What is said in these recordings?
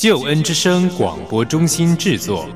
救恩之声广播中心制作。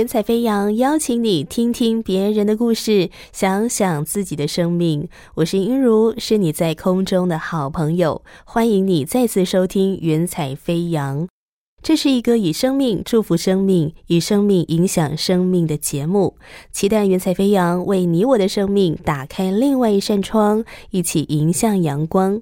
云彩飞扬，邀请你听听别人的故事，想想自己的生命。我是音如，是你在空中的好朋友。欢迎你再次收听云彩飞扬。这是一个以生命祝福生命、以生命影响生命的节目。期待云彩飞扬为你我的生命打开另外一扇窗，一起迎向阳光。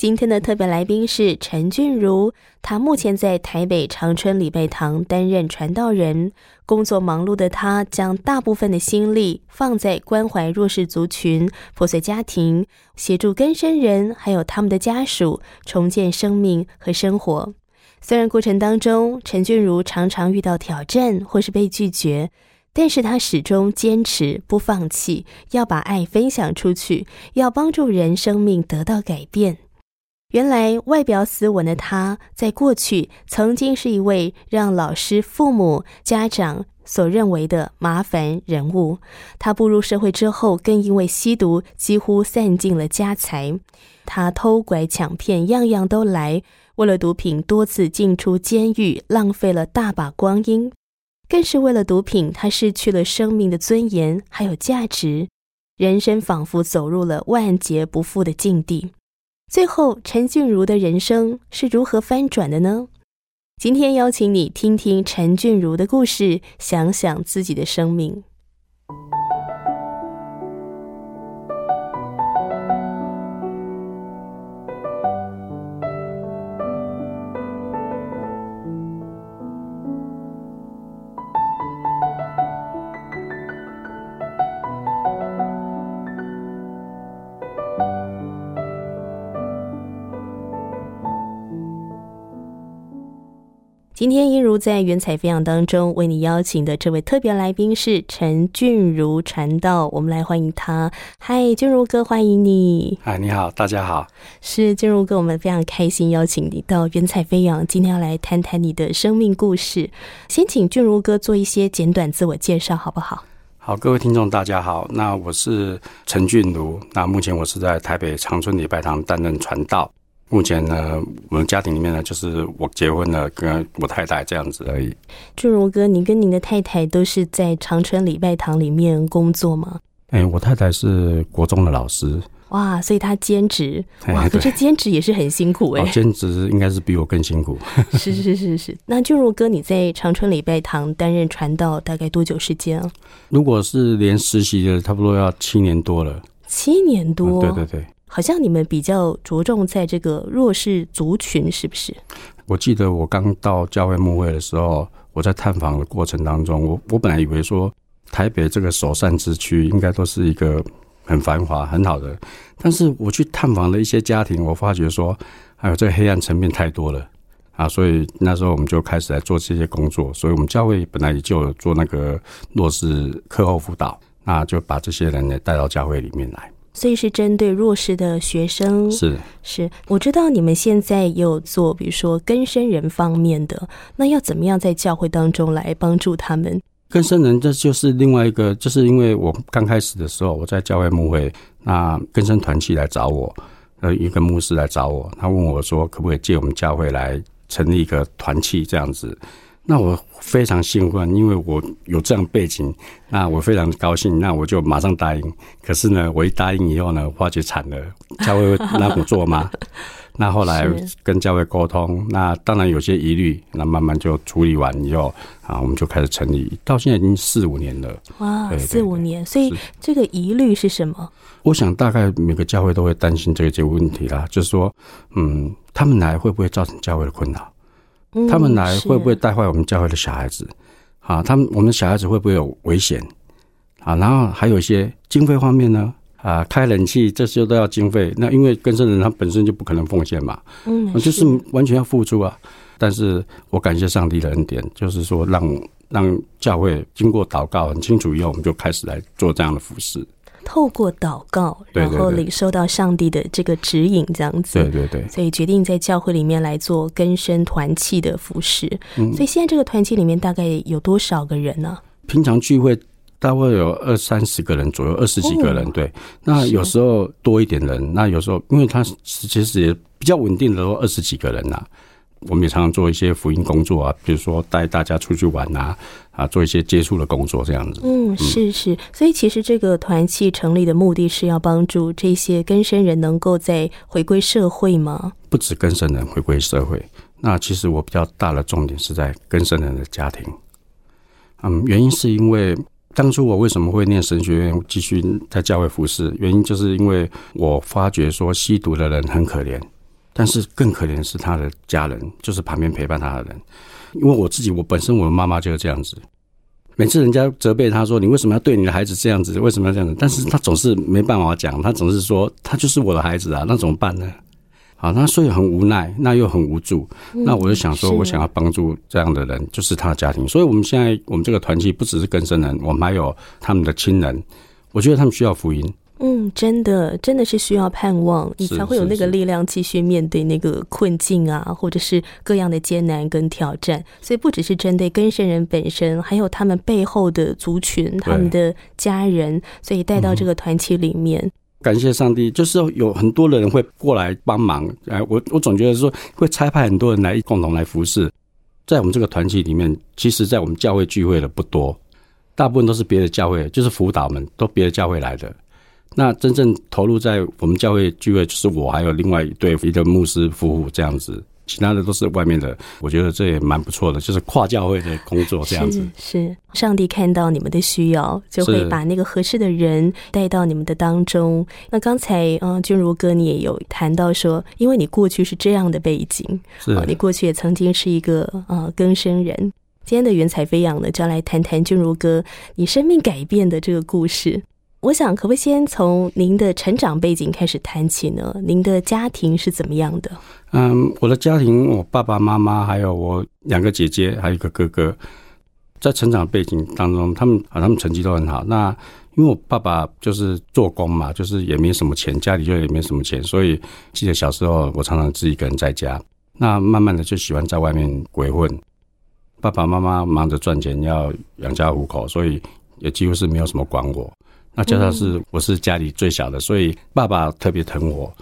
今天的特别来宾是陈俊如，他目前在台北长春礼拜堂担任传道人。工作忙碌的他，将大部分的心力放在关怀弱势族群、破碎家庭，协助更生人还有他们的家属重建生命和生活。虽然过程当中，陈俊如常常遇到挑战或是被拒绝，但是他始终坚持不放弃，要把爱分享出去，要帮助人生命得到改变。原来外表斯文的他，在过去曾经是一位让老师、父母、家长所认为的麻烦人物。他步入社会之后，更因为吸毒几乎散尽了家财。他偷拐抢骗，样样都来。为了毒品，多次进出监狱，浪费了大把光阴。更是为了毒品，他失去了生命的尊严，还有价值。人生仿佛走入了万劫不复的境地。最后，陈俊如的人生是如何翻转的呢？今天邀请你听听陈俊如的故事，想想自己的生命。今天，一如在云彩飞扬当中为你邀请的这位特别来宾是陈俊如传道，我们来欢迎他。嗨，俊如哥，欢迎你。嗨，你好，大家好。是俊如哥，我们非常开心邀请你到云彩飞扬，今天要来谈谈你的生命故事。先请俊如哥做一些简短自我介绍，好不好？好，各位听众，大家好。那我是陈俊如，那目前我是在台北长春礼拜堂担任传道。目前呢，我们家庭里面呢，就是我结婚了，跟我太太这样子而已。俊如哥，你跟您的太太都是在长春礼拜堂里面工作吗？哎，我太太是国中的老师。哇，所以她兼职 哇，可是兼职也是很辛苦哎。兼职应该是比我更辛苦。是是是是。那俊如哥，你在长春礼拜堂担任传道大概多久时间啊？如果是连实习的，差不多要七年多了。七年多？对对对。好像你们比较着重在这个弱势族群，是不是？我记得我刚到教会牧会的时候，我在探访的过程当中，我我本来以为说台北这个首善之区应该都是一个很繁华很好的，但是我去探访了一些家庭，我发觉说，还有这个黑暗层面太多了啊！所以那时候我们就开始来做这些工作，所以我们教会本来也就有做那个弱势课后辅导，那就把这些人呢带到教会里面来。所以是针对弱势的学生，是是，我知道你们现在也有做，比如说更生人方面的，那要怎么样在教会当中来帮助他们？更生人这就是另外一个，就是因为我刚开始的时候，我在教会牧会，那更生团契来找我，呃，一个牧师来找我，他问我说，可不可以借我们教会来成立一个团契这样子？那我非常兴奋，因为我有这样背景，那我非常高兴，那我就马上答应。可是呢，我一答应以后呢，发觉惨了，教会让我做吗？那后来跟教会沟通，那当然有些疑虑，那慢慢就处理完以后啊，我们就开始成立，到现在已经四五年了。哇，四五年，所以是这个疑虑是什么？我想大概每个教会都会担心这个这个问题啦，就是说，嗯，他们来会不会造成教会的困扰？嗯他们来会不会带坏我们教会的小孩子？啊，他们我们的小孩子会不会有危险？啊，然后还有一些经费方面呢？啊，开冷气这些都要经费，那因为跟生人他本身就不可能奉献嘛，嗯，就是完全要付出啊。但是我感谢上帝的恩典，就是说让让教会经过祷告很清楚以后，我们就开始来做这样的服饰。透过祷告，然后领受到上帝的这个指引，这样子。对对对，所以决定在教会里面来做根生团契的服饰。嗯。所以现在这个团契里面大概有多少个人呢、平常聚会大概有二三十个人左右，二十几个人。哦。对，那有时候多一点人，那有时候因为他其实也比较稳定的，都二十几个人呐、我们也常常做一些福音工作啊，比如说带大家出去玩啊，啊，做一些接触的工作这样子。嗯，是是，所以其实这个团契成立的目的是要帮助这些根生人能够再回归社会吗？不止根生人回归社会，那其实我比较大的重点是在根生人的家庭。嗯，原因是因为当初我为什么会念神学院，继续在教会服侍，原因就是因为我发觉说吸毒的人很可怜，但是更可怜的是他的家人，就是旁边陪伴他的人。因为我自己，我本身我的妈妈就是这样子。每次人家责备他说：“你为什么要对你的孩子这样子？为什么要这样子？”但是他总是没办法讲，他总是说：“他就是我的孩子啊，那怎么办呢？”好，那所以很无奈，那又很无助。那我就想说，我想要帮助这样的人，就是他的家庭。所以我们现在我们这个团契不只是更生人，我们还有他们的亲人。我觉得他们需要福音。嗯，真的，真的是需要盼望，你才会有那个力量继续面对那个困境啊，或者是各样的艰难跟挑战。所以不只是针对根生人本身，还有他们背后的族群、他们的家人，所以带到这个团体里面。感谢上帝，就是有很多的人会过来帮忙。哎，我我总觉得说会差派很多人来共同来服侍。在我们这个团体里面，其实，在我们教会聚会的不多，大部分都是别的教会，就是辅导们都别的教会来的。那真正投入在我们教会聚会，就是我还有另外一对一个牧师夫妇这样子，其他的都是外面的。我觉得这也蛮不错的，就是跨教会的工作这样子。是是，上帝看到你们的需要，就会把那个合适的人带到你们的当中。那刚才嗯、呃君如哥你也有谈到说，因为你过去是这样的背景，是哦，你过去也曾经是一个呃更生人。今天的云彩飞扬呢，就要来谈谈君如哥你生命改变的这个故事。我想，可不可以先从您的成长背景开始谈起呢？您的家庭是怎么样的？嗯，我的家庭，我爸爸妈妈还有我两个姐姐，还有一个哥哥，在成长背景当中，他们啊，他们成绩都很好。那因为我爸爸就是做工嘛，就是也没什么钱，家里就也没什么钱，所以记得小时候我常常自己一个人在家。那慢慢的就喜欢在外面鬼混，爸爸妈妈忙着赚钱要养家糊口，所以也几乎是没有什么管我。那加上是我是家里最小的，所以爸爸特别疼我。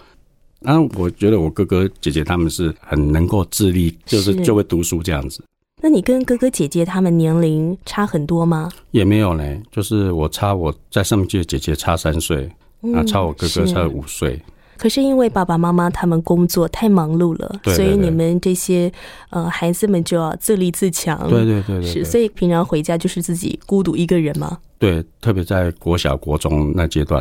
那我觉得我哥哥姐姐他们是很能够自立，就是是就会读书这样子，那你跟哥哥姐姐他们年龄差很多吗？也没有呢。就是我差我在上面届的姐姐差三岁，啊，嗯差我哥哥差五岁。可是因为爸爸妈妈他们工作太忙碌了，对对所以你们这些呃孩子们就要自立自强。对对对对是，所以平常回家就是自己孤独一个人吗？对，特别在国小、国中那阶段，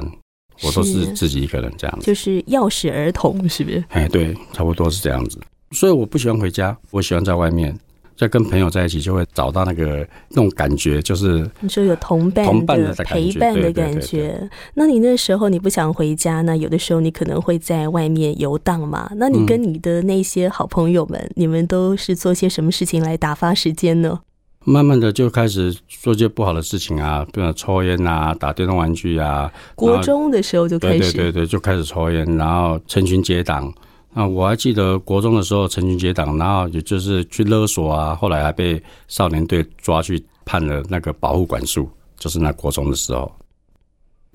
我都是是自己一个人这样子。就是钥匙儿童，是不是？哎，对，差不多是这样子。所以我不喜欢回家，我喜欢在外面，在跟朋友在一起，就会找到那个那种感觉，就是你说有同伴同伴的陪伴的感觉。那你那时候你不想回家，那有的时候你可能会在外面游荡嘛。那你嗯跟你的那些好朋友们，你们都是做些什么事情来打发时间呢？慢慢的就开始做些不好的事情啊，比如抽烟啊、打电动玩具啊。国中的时候就开对始，对对对，就开始抽烟，然后成群结党。啊，我还记得国中的时候成群结党，然后也就是去勒索啊，后来还被少年队抓去判了那个保护管束，就是那国中的时候。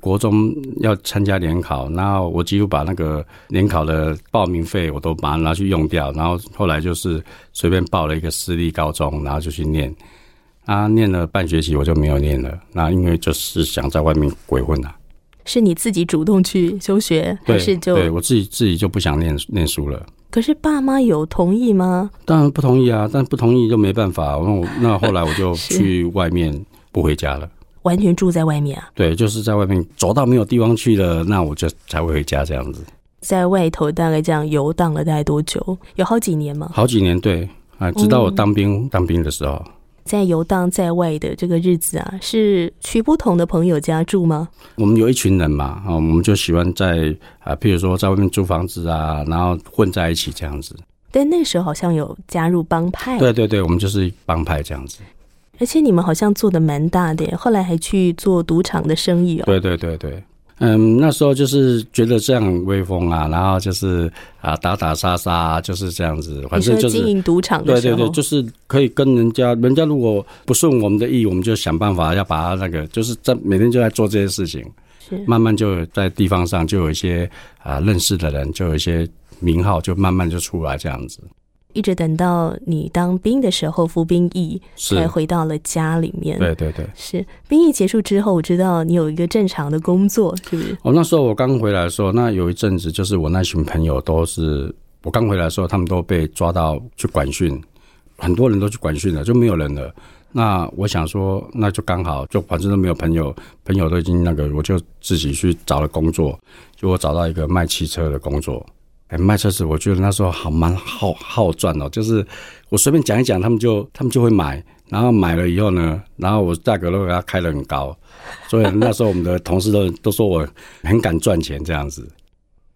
国中要参加联考，然后我几乎把那个联考的报名费我都把它拿去用掉，然后后来就是随便报了一个私立高中，然后就去念。啊，念了半学期我就没有念了，那因为就是想在外面鬼混啊。是你自己主动去休学，还，是就对我自己自己就不想念念书了。可是爸妈有同意吗？当然不同意啊，但不同意就没办法。那我那后来我就 去外面不回家了。完全住在外面啊，对，就是在外面走到没有地方去了，那我就才会回家这样子。在外头大概这样游荡了大概多久？有好几年吗？好几年，对啊，直到我当兵、当兵的时候，在游荡在外的这个日子啊，是去不同的朋友家住吗？我们有一群人嘛，啊，我们就喜欢在啊，譬如说在外面租房子啊，然后混在一起这样子。但那时候好像有加入帮派，对对对，我们就是帮派这样子。而且你们好像做的蛮大的，后来还去做赌场的生意哦。对对对对，嗯，那时候就是觉得这样很威风啊，然后就是啊打打杀杀，就是这样子，反正就是经营赌场的时候，对对对，就是可以跟人家，人家如果不顺我们的意，我们就想办法要把他那个，就是在每天就在做这些事情，是。慢慢就在地方上就有一些啊认识的人，就有一些名号，就慢慢就出来这样子。一直等到你当兵的时候服兵役，才回到了家里面。对对对，是兵役结束之后，我知道你有一个正常的工作，是不是？哦，那时候我刚回来的时候，那有一阵子就是我那群朋友都是我刚回来的时候，他们都被抓到去管训，很多人都去管训了，就没有人了。那我想说，那就刚好，就反正都没有朋友，朋友都已经那个，我就自己去找了工作，就我找到一个卖汽车的工作。哎，卖车子，我觉得那时候好蛮好好赚哦，就是我随便讲一讲，他们就他们就会买，然后买了以后呢，然后我价格都给他开得很高，所以那时候我们的同事都都说我很敢赚钱这样子。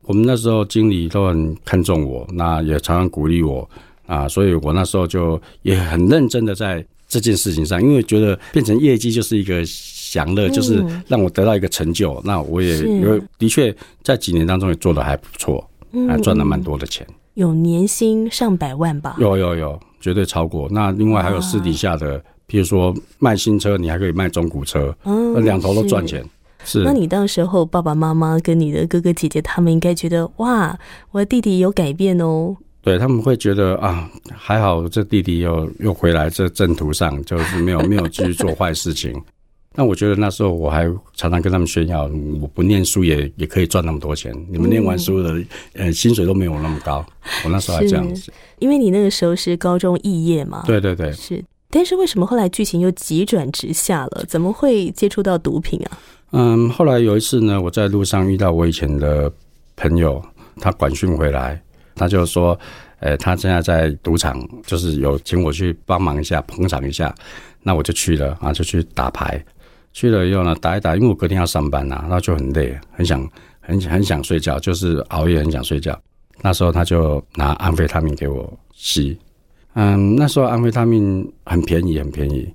我们那时候经理都很看重我，那也常常鼓励我啊，所以我那时候就也很认真的在这件事情上，因为觉得变成业绩就是一个享乐，就是让我得到一个成就。那我也因为的确在几年当中也做的还不错，嗯还赚了蛮多的钱。有年薪上百万吧？有有有，绝对超过。那另外还有私底下的，譬如说卖新车，你还可以卖中古车，嗯那两头都赚是钱。是，那你到时候爸爸妈妈跟你的哥哥姐姐他们应该觉得哇，我的弟弟有改变哦。对他们会觉得啊，还好这弟弟又又回来这正途上，就是没有没有继续做坏事情。那我觉得那时候我还常常跟他们炫耀，我不念书也也可以赚那么多钱。你们念完书的，呃，薪水都没有那么高。我那时候还这样子。因为你那个时候是高中肄业嘛，对对对，是。但是为什么后来剧情又急转直下了？怎么会接触到毒品啊？嗯，后来有一次呢，我在路上遇到我以前的朋友，他管训回来，他就说，呃，他现在在赌场，就是有请我去帮忙一下，捧场一下，那我就去了啊，就去打牌。去了以后呢，打一打，因为我隔天要上班呐、然后就很累，很想很很想睡觉，就是熬夜很想睡觉。那时候他就拿安非他命给我吸，嗯，那时候安非他命很便宜，很便宜，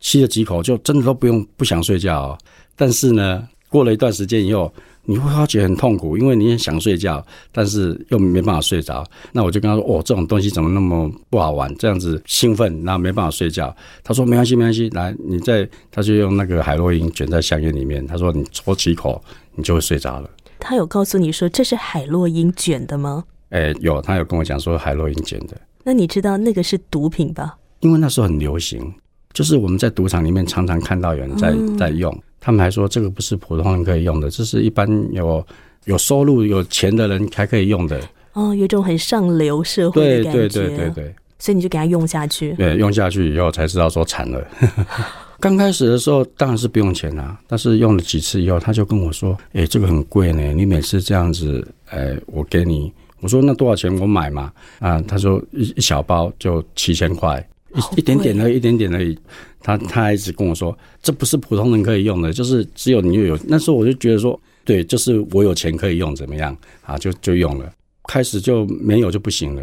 吸了几口就真的都不用不想睡觉、但是呢，过了一段时间以后，你会发觉很痛苦，因为你也想睡觉，但是又没办法睡着。那我就跟他说：“哦，这种东西怎么那么不好玩？这样子兴奋，然后没办法睡觉。”他说：“没关系，没关系，来，你再……他就用那个海洛因卷在香烟里面。他说你抽几口，你就会睡着了。他有告诉你说这是海洛因卷的吗？哎，有，他有跟我讲说海洛因卷的，那你知道那个是毒品吧？因为那时候很流行，就是我们在赌场里面常常看到有人在、在用，他们还说这个不是普通人可以用的，这是一般有有收入、有钱的人才可以用的。哦，有一种很上流社会对的感觉，对对对对所以你就给他用下去。对，用下去以后才知道说惨了。刚开始的时候当然是不用钱啊，但是用了几次以后，他就跟我说：“哎、这个很贵呢，你每次这样子，哎、我给你。”我说：“那多少钱？我买嘛。”啊，他说一一小包就七千块，好一一点点贵而已，一点点而已。他他还一直跟我说，这不是普通人可以用的，就是只有你有。那时候我就觉得说，对，就是我有钱可以用，怎么样啊？就就用了。开始就没有就不行了。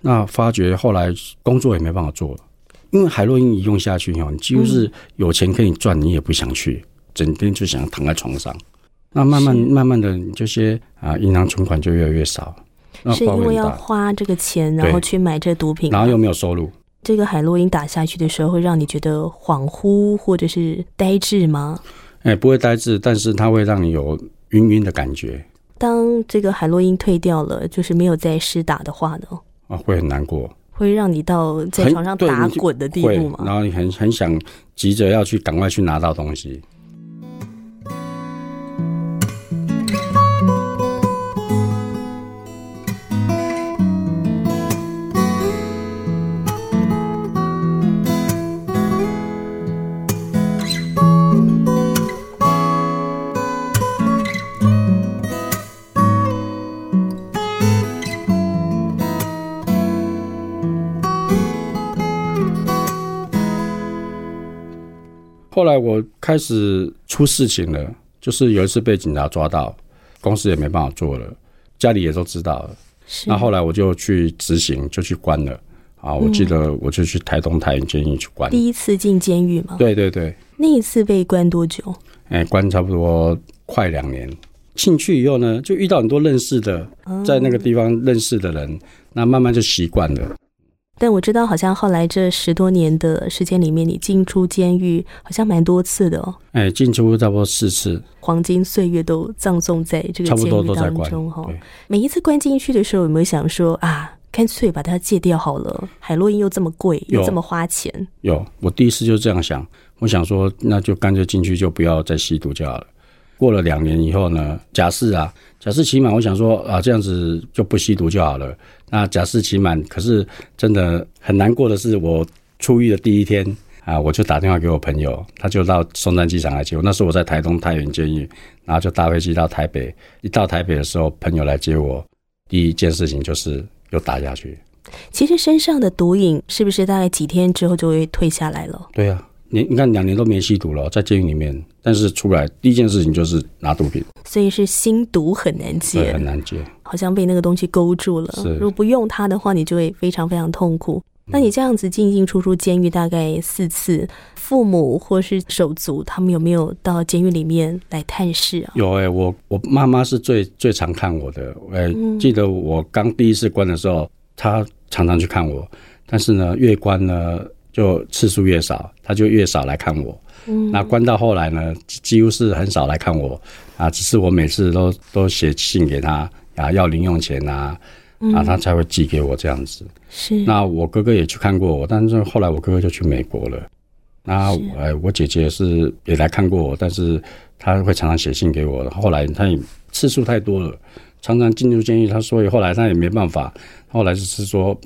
那发觉后来工作也没办法做了，因为海洛因一用下去以后，你几乎是有钱可以赚，你也不想去，整天就想躺在床上。那慢慢慢慢的，你这些啊银行存款就越来越少，是因为要花这个钱，然后去买这毒品，然后又没有收入。这个海洛因打下去的时候，会让你觉得恍惚或者是呆滞吗？哎，不会呆滞，但是它会让你有晕晕的感觉当这个海洛因退掉了，就是没有再施打的话呢，啊，会很难过，会让你到在床上打滚的地步，吗？然后你很很想急着要去赶快去拿到东西。后来我开始出事情了，就是有一次被警察抓到，公司也没办法做了，家里也都知道了。那后来我就去执行，就去关了。啊，我记得我就去台东台营监狱去关。第一次进监狱吗？对对对，那一次被关多久？哎，关差不多快两年。进去以后呢，就遇到很多认识的，在那个地方认识的人，那慢慢就习惯了。但我知道，好像后来这十多年的时间里面，你进出监狱好像蛮多次的哦。哎，进出差不多四次，黄金岁月都葬送在这个差不监狱多都在关。当中哈。每一次关进去的时候，有没有想说啊，干脆把它戒掉好了？海洛因又这么贵，又这么花钱，有，我第一次就这样想，我想说，那就干脆进去就不要再吸毒就好了。过了两年以后呢，假释啊，假释期满，我想说啊，这样子就不吸毒就好了。那假释期满，可是真的很难过的是，我出狱的第一天啊，我就打电话给我朋友，他就到松山机场来接我。那时候我在台东太原监狱，然后就搭飞机到台北。一到台北的时候，朋友来接我，第一件事情就是又打下去。其实身上的毒瘾是不是大概几天之后就会退下来了？对呀、你你看两年都没吸毒了，在监狱里面，但是出来第一件事情就是拿毒品，所以是心毒很难对，戒很，难戒。好像被那个东西勾住了。如果不用它的话，你就会非常非常痛苦。那你这样子进进出出监狱大概四次，父母或是手足他们有没有到监狱里面来探视啊？有哎、我我妈妈是最最常看我的。哎、嗯记得我刚第一次关的时候，她常常去看我，但是呢，越关呢就次数越少，他就越少来看我。嗯那关到后来呢，几几乎是很少来看我啊，只是我每次都都写信给他啊，要零用钱啊，啊，他才会寄给我这样子。是那我哥哥也去看过我，但是后来我哥哥就去美国了。那我姐姐是也来看过我，但是她会常常写信给我。后来她也次数太多了，常常进入监狱，她所以后来她也没办法，后来就是说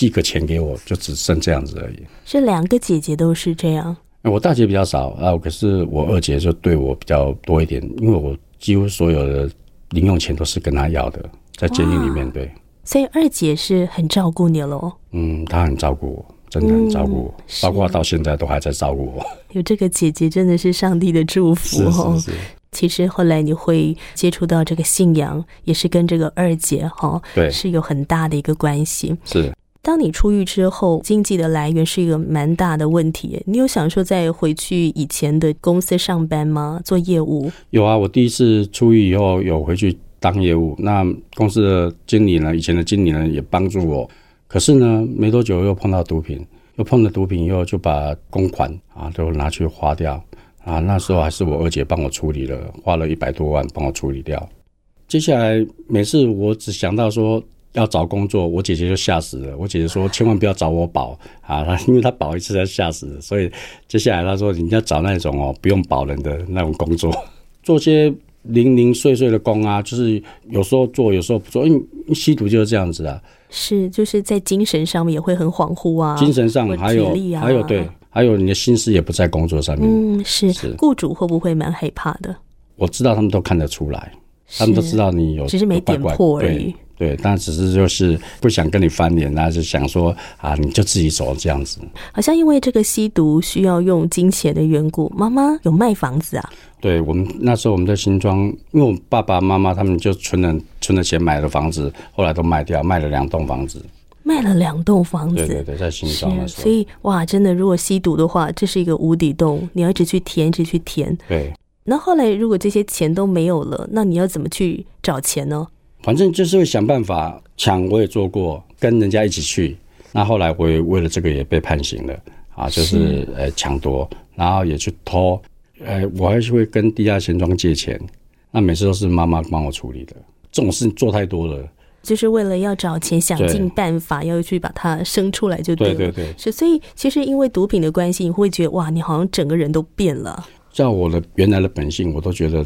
寄个钱给我，就只剩这样子而已。是两个姐姐都是这样，我大姐比较少啊，可是我二姐就对我比较多一点，因为我几乎所有的零用钱都是跟她要的，在监狱里面对。所以二姐是很照顾你喽。嗯，她很照顾我，真的很照顾我，嗯包括到现在都还在照顾我。有这个姐姐真的是上帝的祝福是哦。是是，其实后来你会接触到这个信仰，也是跟这个二姐哈、对是有很大的一个关系。是当你出狱之后，经济的来源是一个蛮大的问题。你有想说再回去以前的公司上班吗？做业务？有啊。我第一次出狱以后有回去当业务，那公司的经理呢，以前的经理呢也帮助我。可是呢，没多久又碰到毒品，又碰了毒品以后，就把公款啊都拿去花掉啊。那时候还是我二姐帮我处理了，花了一百多万帮我处理掉。接下来每次我只想到说要找工作，我姐姐就吓死了。我姐姐说千万不要找我保 啊，她因为她保一次她吓死了，所以接下来她说你要找那种哦不用保人的那种工作，做些零零碎碎的工啊，就是有时候做，有时候不做，因为吸毒就是这样子啊。是，就是在精神上面也会很恍惚啊，精神上或还有、啊还有对，还有你的心思也不在工作上面。嗯，是是雇主会不会蛮害怕的？我知道他们都看得出来，他们都知道你有，只是没点破而已对。对，但只是就是不想跟你翻脸，那就想说啊，你就自己走这样子。好像因为这个吸毒需要用金钱的缘故，妈妈有卖房子啊？对我们那时候我们在新庄，因为我爸爸妈妈他们就存了存了钱买了房子，后来都卖掉，卖了两栋房子。卖了两栋房子，对对对，在新庄的，时候所，以哇，真的，如果吸毒的话，这是一个无底洞，你要一直去填，一直去填。对，那后来如果这些钱都没有了，那你要怎么去找钱呢？反正就是会想办法抢，我也做过，跟人家一起去。那后来我也为了这个也被判刑了啊，就是呃抢夺，然后也去偷，呃，我还是会跟地下钱庄借钱，那每次都是妈妈帮我处理的。这种事做太多了，就是为了要找钱，想对尽办法要去把它生出来就了。对对对，是，所以其实因为毒品的关系，你会觉得哇，你好像整个人都变了。照我的原来的本性，我都觉得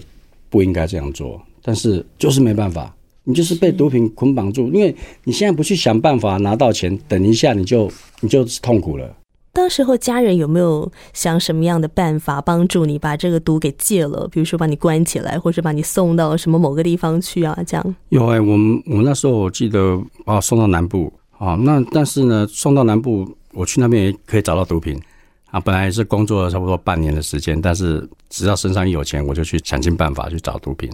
不应该这样做，但是就是没办法，你就是被毒品捆绑住，因为你现在不去想办法拿到钱，等一下你就你就痛苦了。当时候家人有没有想什么样的办法帮助你把这个毒给戒了？比如说把你关起来，或者把你送到什么某个地方去啊？这样有哎、我们我们那时候我记得把我送到南部啊，那但是呢，送到南部，我去那边也可以找到毒品啊。本来也是工作了差不多半年的时间，但是只要身上一有钱，我就去想尽办法去找毒品。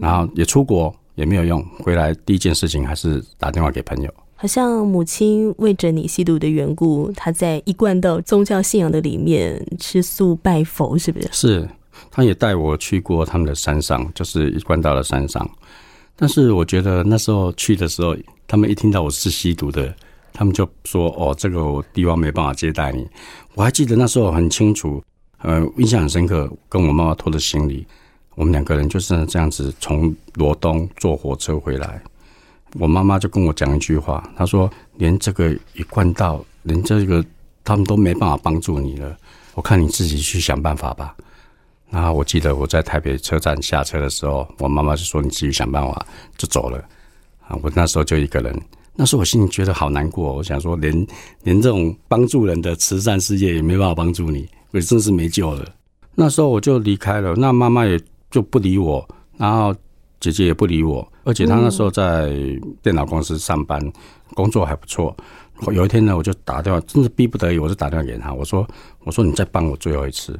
然后也出国也没有用，回来第一件事情还是打电话给朋友。好像母亲为着你吸毒的缘故，她在一贯到宗教信仰的里面吃素拜佛，是不是？是，他也带我去过他们的山上，就是一贯道的山上。但是我觉得那时候去的时候，他们一听到我是吸毒的，他们就说：“哦，这个地方没办法接待你。”我还记得那时候很清楚，呃，印象很深刻。跟我妈妈拖着行李，我们两个人就是这样子从罗东坐火车回来。我妈妈就跟我讲一句话，她说：“连这个一贯道，连这个他们都没办法帮助你了，我看你自己去想办法吧。”然后我记得我在台北车站下车的时候，我妈妈就说：“你自己想办法。”就走了。啊，我那时候就一个人，那时候我心里觉得好难过。我想说，连连这种帮助人的慈善事业也没办法帮助你，我真是没救了。那时候我就离开了，那妈妈也就不理我，然后姐姐也不理我，而且她那时候在电脑公司上班，工作还不错。有一天呢，我就打电话，真是逼不得已，我就打电话给她，我说：“我说你再帮我最后一次。”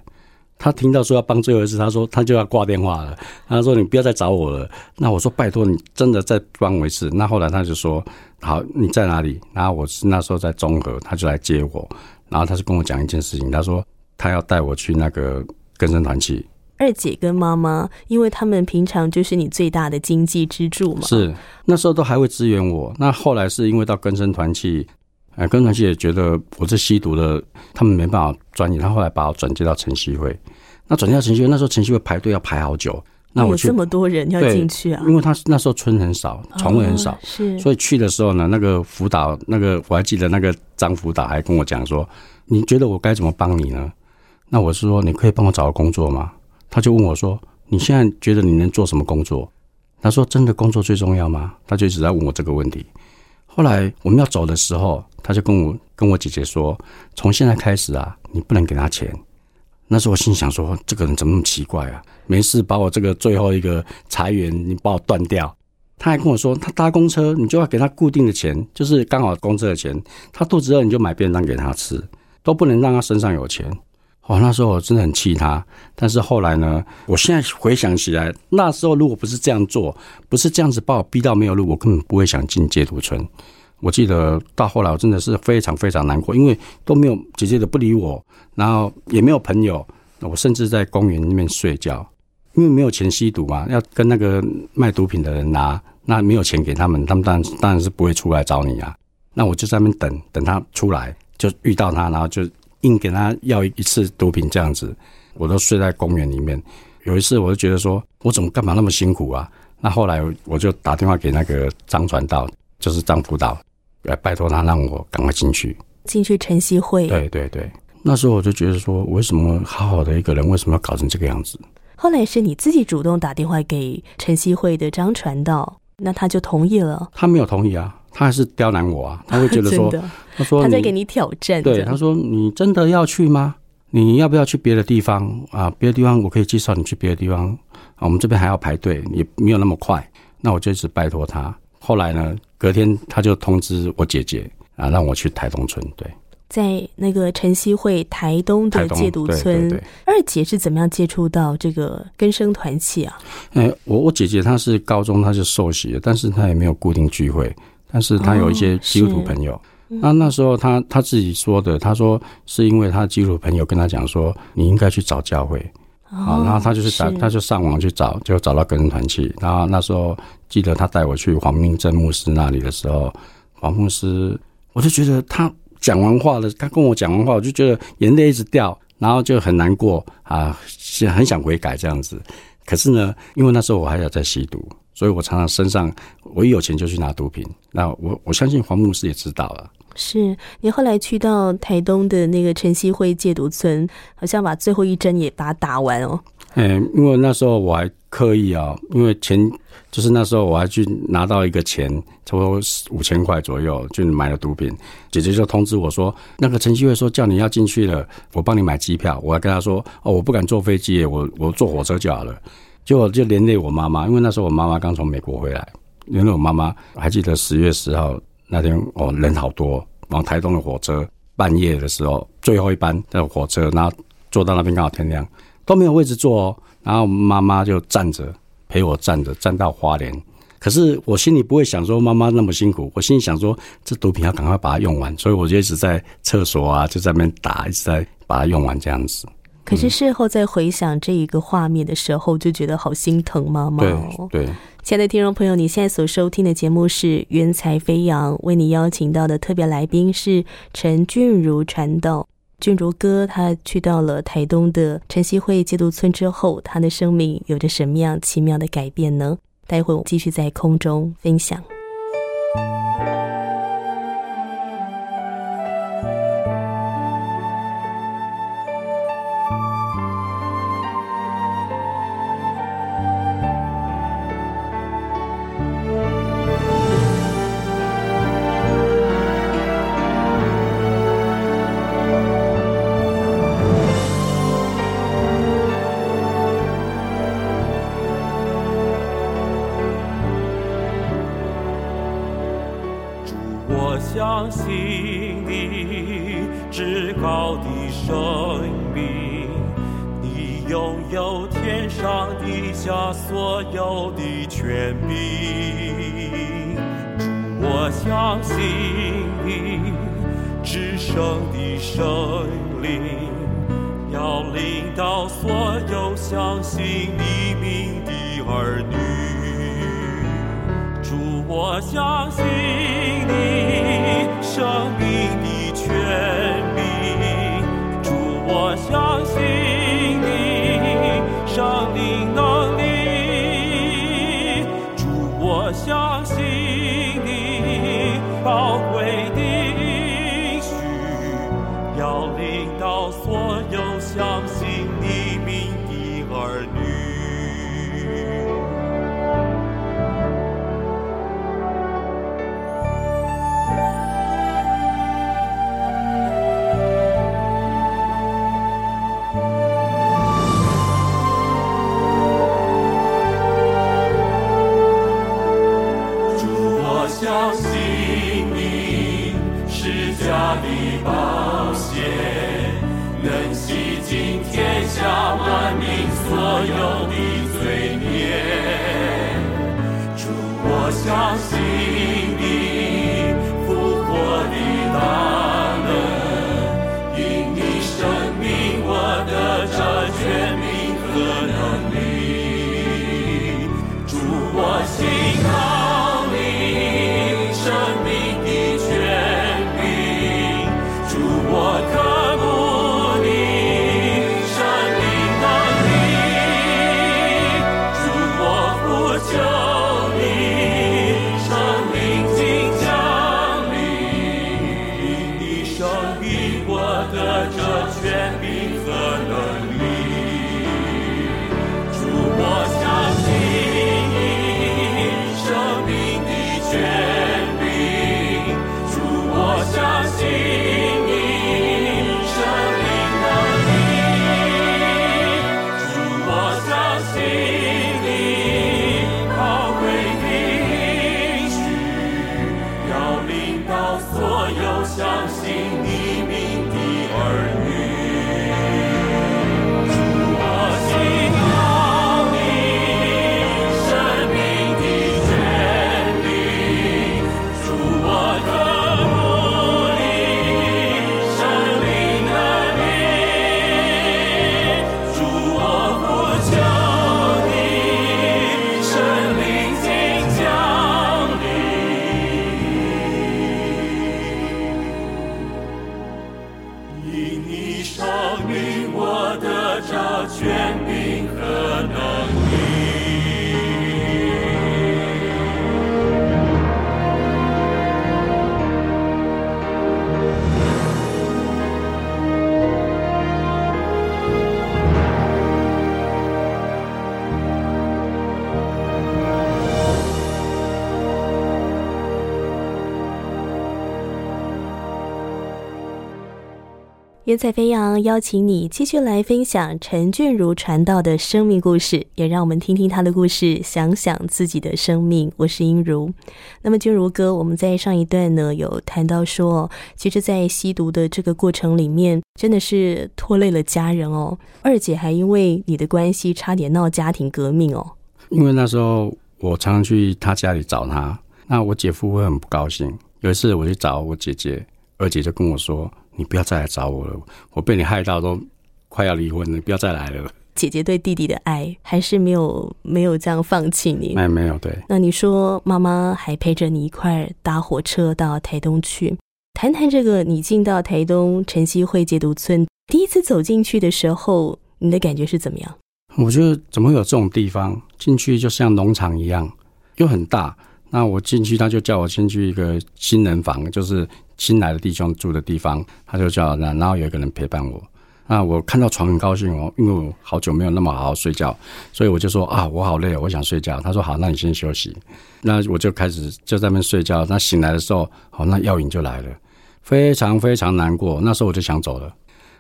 他听到说要帮最后一次，他说他就要挂电话了。他说你不要再找我了。那我说拜托你真的再帮我一次。那后来他就说好，你在哪里？然后我是那时候在中和，他就来接我。然后他就跟我讲一件事情，他说他要带我去那个根生团契。二姐跟妈妈，因为他们平常就是你最大的经济支柱嘛。是那时候都还会支援我。那后来是因为到根生团契，哎，根生团契也觉得我是吸毒的，他们没办法专业，他后来把我转接到晨曦会。那转到晨曦会，那时候程序会排队要排好久。那我有这么多人要进去啊？因为他那时候村很少，床位很少，是，所以去的时候呢，那个辅导，那个我还记得那个张辅导还跟我讲说：“你觉得我该怎么帮你呢？”那我是说：“你可以帮我找个工作吗？”他就问我说：“你现在觉得你能做什么工作？”他说：“真的工作最重要吗？”他就一直在问我这个问题。后来我们要走的时候，他就跟我跟我姐姐说：“从现在开始啊，你不能给他钱。”那时候我心想说：“这个人怎么那么奇怪啊？没事把我这个最后一个裁员，你把我断掉。”他还跟我说：“他搭公车，你就要给他固定的钱，就是刚好公车的钱。他肚子饿，你就买便当给他吃，都不能让他身上有钱。”哦，那时候我真的很气他。但是后来呢，我现在回想起来，那时候如果不是这样做，不是这样子把我逼到没有路，我根本不会想进戒毒村。我记得到后来，我真的是非常非常难过，因为都没有姐姐的不理我，然后也没有朋友，我甚至在公园里面睡觉，因为没有钱吸毒嘛，要跟那个卖毒品的人拿，那没有钱给他们，他们当然当然是不会出来找你啊。那我就在那边等等他出来，就遇到他，然后就硬给他要一次毒品这样子，我都睡在公园里面。有一次我就觉得说，我怎么干嘛那么辛苦啊？那后来我就打电话给那个张传道，就是张辅导。来拜托他让我赶快进去，进去晨曦会。对对对，那时候我就觉得说，为什么好好的一个人，为什么要搞成这个样子？后来是你自己主动打电话给晨曦会的张传道，那他就同意了。他没有同意啊，他还是刁难我啊，他会觉得说，他说他在给你挑战。对，他说你真的要去吗？你要不要去别的地方啊？别的地方我可以介绍你去别的地方啊。我们这边还要排队，也没有那么快。那我就一直拜托他。后来呢？隔天他就通知我姐姐啊，让我去台东村。对，在那个晨曦会台东的戒毒村，二姐是怎么样接触到这个根生团契啊？哎，我我姐姐她是高中她是受洗的，但是她也没有固定聚会，但是她有一些基督徒朋友。那那时候她她自己说的，她说是因为她的基督徒朋友跟她讲说，你应该去找教会。好，然后他就是打，他就上网去找，就找到个人团契。然后那时候记得他带我去黄明正牧师那里的时候，黄牧师，我就觉得他讲完话了，他跟我讲完话，我就觉得眼泪一直掉，然后就很难过啊，很想悔改这样子。可是呢，因为那时候我还要在吸毒，所以我常常身上我一有钱就去拿毒品。那我我相信黄牧师也知道了。是你后来去到台东的那个晨曦会戒毒村，好像把最后一针也把它打完哦。嗯，因为那时候我还刻意啊，因为钱就是那时候我还去拿到一个钱，差不多五千块左右，就买了毒品。姐姐就通知我说，那个陈曦会说叫你要进去了，我帮你买机票。我还跟他说，哦，我不敢坐飞机，我我坐火车就好了。结果就连累我妈妈，因为那时候我妈妈刚从美国回来，连累我妈妈还记得十月十号。那天哦人好多，往台东的火车半夜的时候最后一班的火车，然后坐到那边刚好天亮，都没有位置坐哦。然后妈妈就站着陪我站着，站到花莲。可是我心里不会想说妈妈那么辛苦，我心里想说这毒品要赶快把它用完，所以我就一直在厕所啊，就在那边打，一直在把它用完这样子。可是事后再回想这一个画面的时候，就觉得好心疼妈妈哦。对，亲爱的听众朋友，你现在所收听的节目是《云彩飞扬》，为你邀请到的特别来宾是陈俊如传道。俊如哥，他去到了台东的晨曦会戒毒村之后，他的生命有着什么样奇妙的改变呢？待会我继续在空中分享。高的生命，你拥有天上地下所有的权柄，主我相信你，至圣的圣灵，要领导所有相信你名的儿女，主我相信你，生命。我相信云彩飞扬邀请你继续来分享陈俊如传道的生命故事，也让我们听听他的故事，想想自己的生命。我是英如。那么俊如哥，我们在上一段呢有谈到说，其实，在吸毒的这个过程里面，真的是拖累了家人哦。二姐还因为你的关系，差点闹家庭革命哦。因为那时候我常常去他家里找他，那我姐夫会很不高兴。有一次我去找我姐姐，二姐就跟我说。你不要再来找我了，我被你害到都快要离婚了，不要再来了。姐姐对弟弟的爱还是没有没有这样放弃你，哎没有对。那你说妈妈还陪着你一块搭火车到台东去，谈谈这个你进到台东晨曦会戒毒村，第一次走进去的时候，你的感觉是怎么样？我觉得怎么会有这种地方？进去就像农场一样，又很大。那我进去，他就叫我先去一个新人房，就是新来的弟兄住的地方。他就叫，然后有一个人陪伴我。那我看到床很高兴哦，因为我好久没有那么好好睡觉，所以我就说啊，我好累，我想睡觉。他说好，那你先休息。那我就开始就在那边睡觉。那醒来的时候，好，那药瘾就来了，非常非常难过。那时候我就想走了。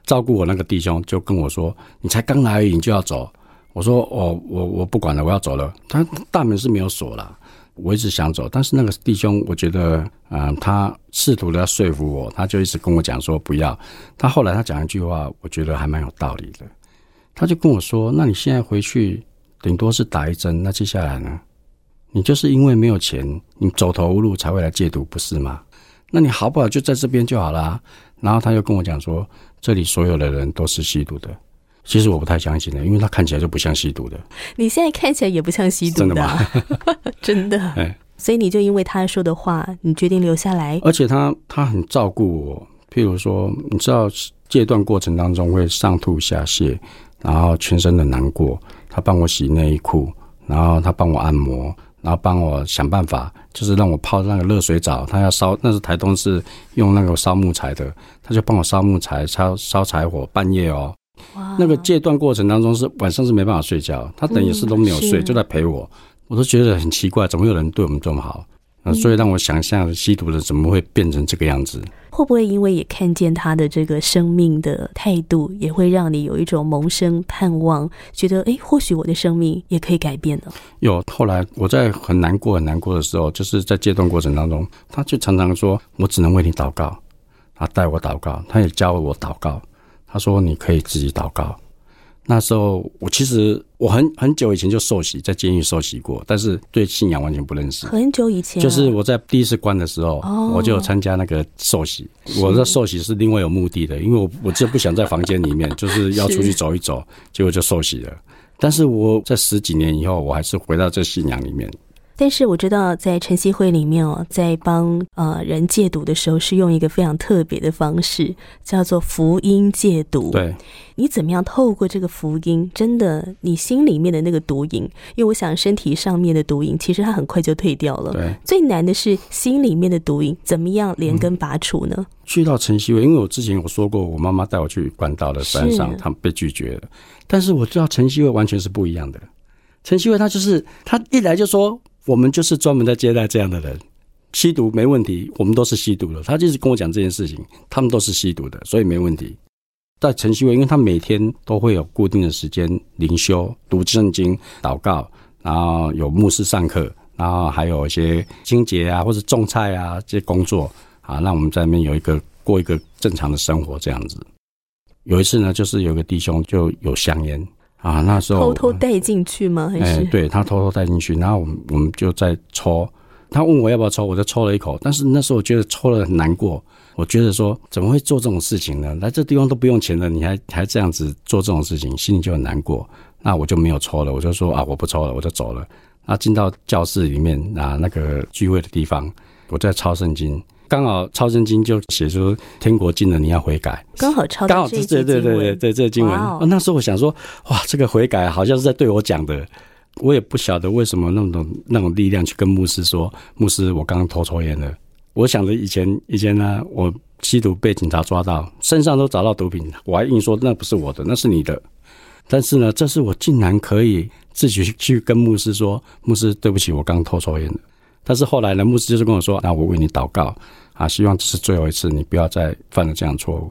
照顾我那个弟兄就跟我说：“你才刚来，瘾就要走？”我说：“哦，我我不管了，我要走了。”他大门是没有锁了。我一直想走，但是那个弟兄，我觉得，嗯，他试图的要说服我，他就一直跟我讲说不要。他后来他讲一句话，我觉得还蛮有道理的。他就跟我说：“那你现在回去，顶多是打一针，那接下来呢？你就是因为没有钱，你走投无路才会来戒毒，不是吗？那你好不好就在这边就好了。”然后他又跟我讲说：“这里所有的人都是吸毒的。”其实我不太相信的，因为他看起来就不像吸毒的。你现在看起来也不像吸毒的，真的。哎，所以你就因为他说的话，你决定留下来。而且他他很照顾我，譬如说，你知道戒断过程当中会上吐下泻，然后全身的难过，他帮我洗内衣裤，然后他帮我按摩，然后帮我想办法，就是让我泡那个热水澡。他要烧，那是台东是用那个烧木材的，他就帮我烧木材，烧烧柴火，半夜哦。那个戒断过程当中是晚上是没办法睡觉，他等于是都没有睡，就在陪我，我都觉得很奇怪，怎么有人对我们这么好？啊，所以让我想象吸毒的怎么会变成这个样子？会不会因为也看见他的这个生命的态度，也会让你有一种萌生盼望，觉得哎，或许我的生命也可以改变呢？有，后来我在很难过很难过的时候，就是在戒断过程当中，他就常常说我只能为你祷告，他带我祷告，他也教我祷告。他说：“你可以自己祷告。”那时候我其实我很很久以前就受洗，在监狱受洗过，但是对信仰完全不认识。很久以前，就是我在第一次关的时候，我就参加那个受洗。我的受洗是另外有目的的，因为我我就不想在房间里面，就是要出去走一走，结果就受洗了。但是我在十几年以后，我还是回到这信仰里面。但是我知道，在晨曦会里面哦，在帮呃人戒毒的时候，是用一个非常特别的方式，叫做福音戒毒。对，你怎么样透过这个福音，真的你心里面的那个毒瘾？因为我想身体上面的毒瘾，其实它很快就退掉了。对，最难的是心里面的毒瘾，怎么样连根拔除呢？去到晨曦会，因为我之前有说过，我妈妈带我去关岛的山上，他们被拒绝了。但是我知道晨曦会完全是不一样的。晨曦会他就是他一来就说。我们就是专门在接待这样的人，吸毒没问题，我们都是吸毒的。他就是跟我讲这件事情，他们都是吸毒的，所以没问题。在晨曦会，因为他每天都会有固定的时间灵修、读圣经、祷告，然后有牧师上课，然后还有一些清洁啊或者种菜啊这些工作啊，让我们在那边有一个过一个正常的生活这样子。有一次呢，就是有个弟兄就有香烟。啊，那时候偷偷带进去吗？还是对他偷偷带进去，然后我们我们就在抽。他问我要不要抽，我就抽了一口。但是那时候我觉得抽了很难过，我觉得说怎么会做这种事情呢？来这地方都不用钱了，你还还这样子做这种事情，心里就很难过。那我就没有抽了，我就说啊，我不抽了，我就走了。那进到教室里面啊，那个聚会的地方，我在抄圣经。刚好超圣经就写出天国近了，你要悔改。刚好超刚好这对对对对对这经文。那时候我想说，哇，这个悔改好像是在对我讲的。我也不晓得为什么那种那种力量去跟牧师说，牧师，我刚刚偷抽烟了。我想着以前以前呢，我吸毒被警察抓到，身上都找到毒品，我还硬说那不是我的，那是你的。但是呢，这是我竟然可以自己去跟牧师说，牧师，对不起，我刚偷抽烟了。但是后来呢，牧师就是跟我说，那我为你祷告。啊，希望这是最后一次，你不要再犯了这样错误。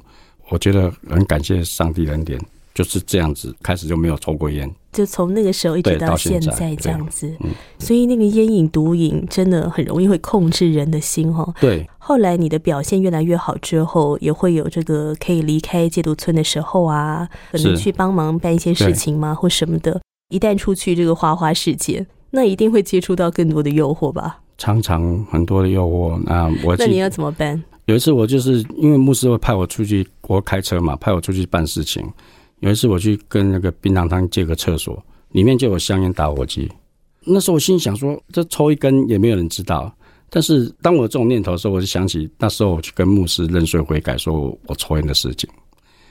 我觉得很感谢上帝恩典，就是这样子，开始就没有抽过烟。就从那个时候一直到现在这样子，嗯所以那个烟瘾、毒瘾真的很容易会控制人的心哦。对，后来你的表现越来越好之后，也会有这个可以离开戒毒村的时候啊，可能去帮忙办一些事情吗，或什么的。一旦出去这个花花世界，那一定会接触到更多的诱惑吧？常常很多的诱惑。那我那你要怎么办？有一次我就是因为牧师会派我出去，我开车嘛，派我出去办事情。有一次我去跟那个槟榔摊借个厕所，里面就有香烟打火机。那时候我心想说，这抽一根也没有人知道。但是当我有这种念头的时候，我就想起那时候我去跟牧师认罪悔改，说我抽烟的事情。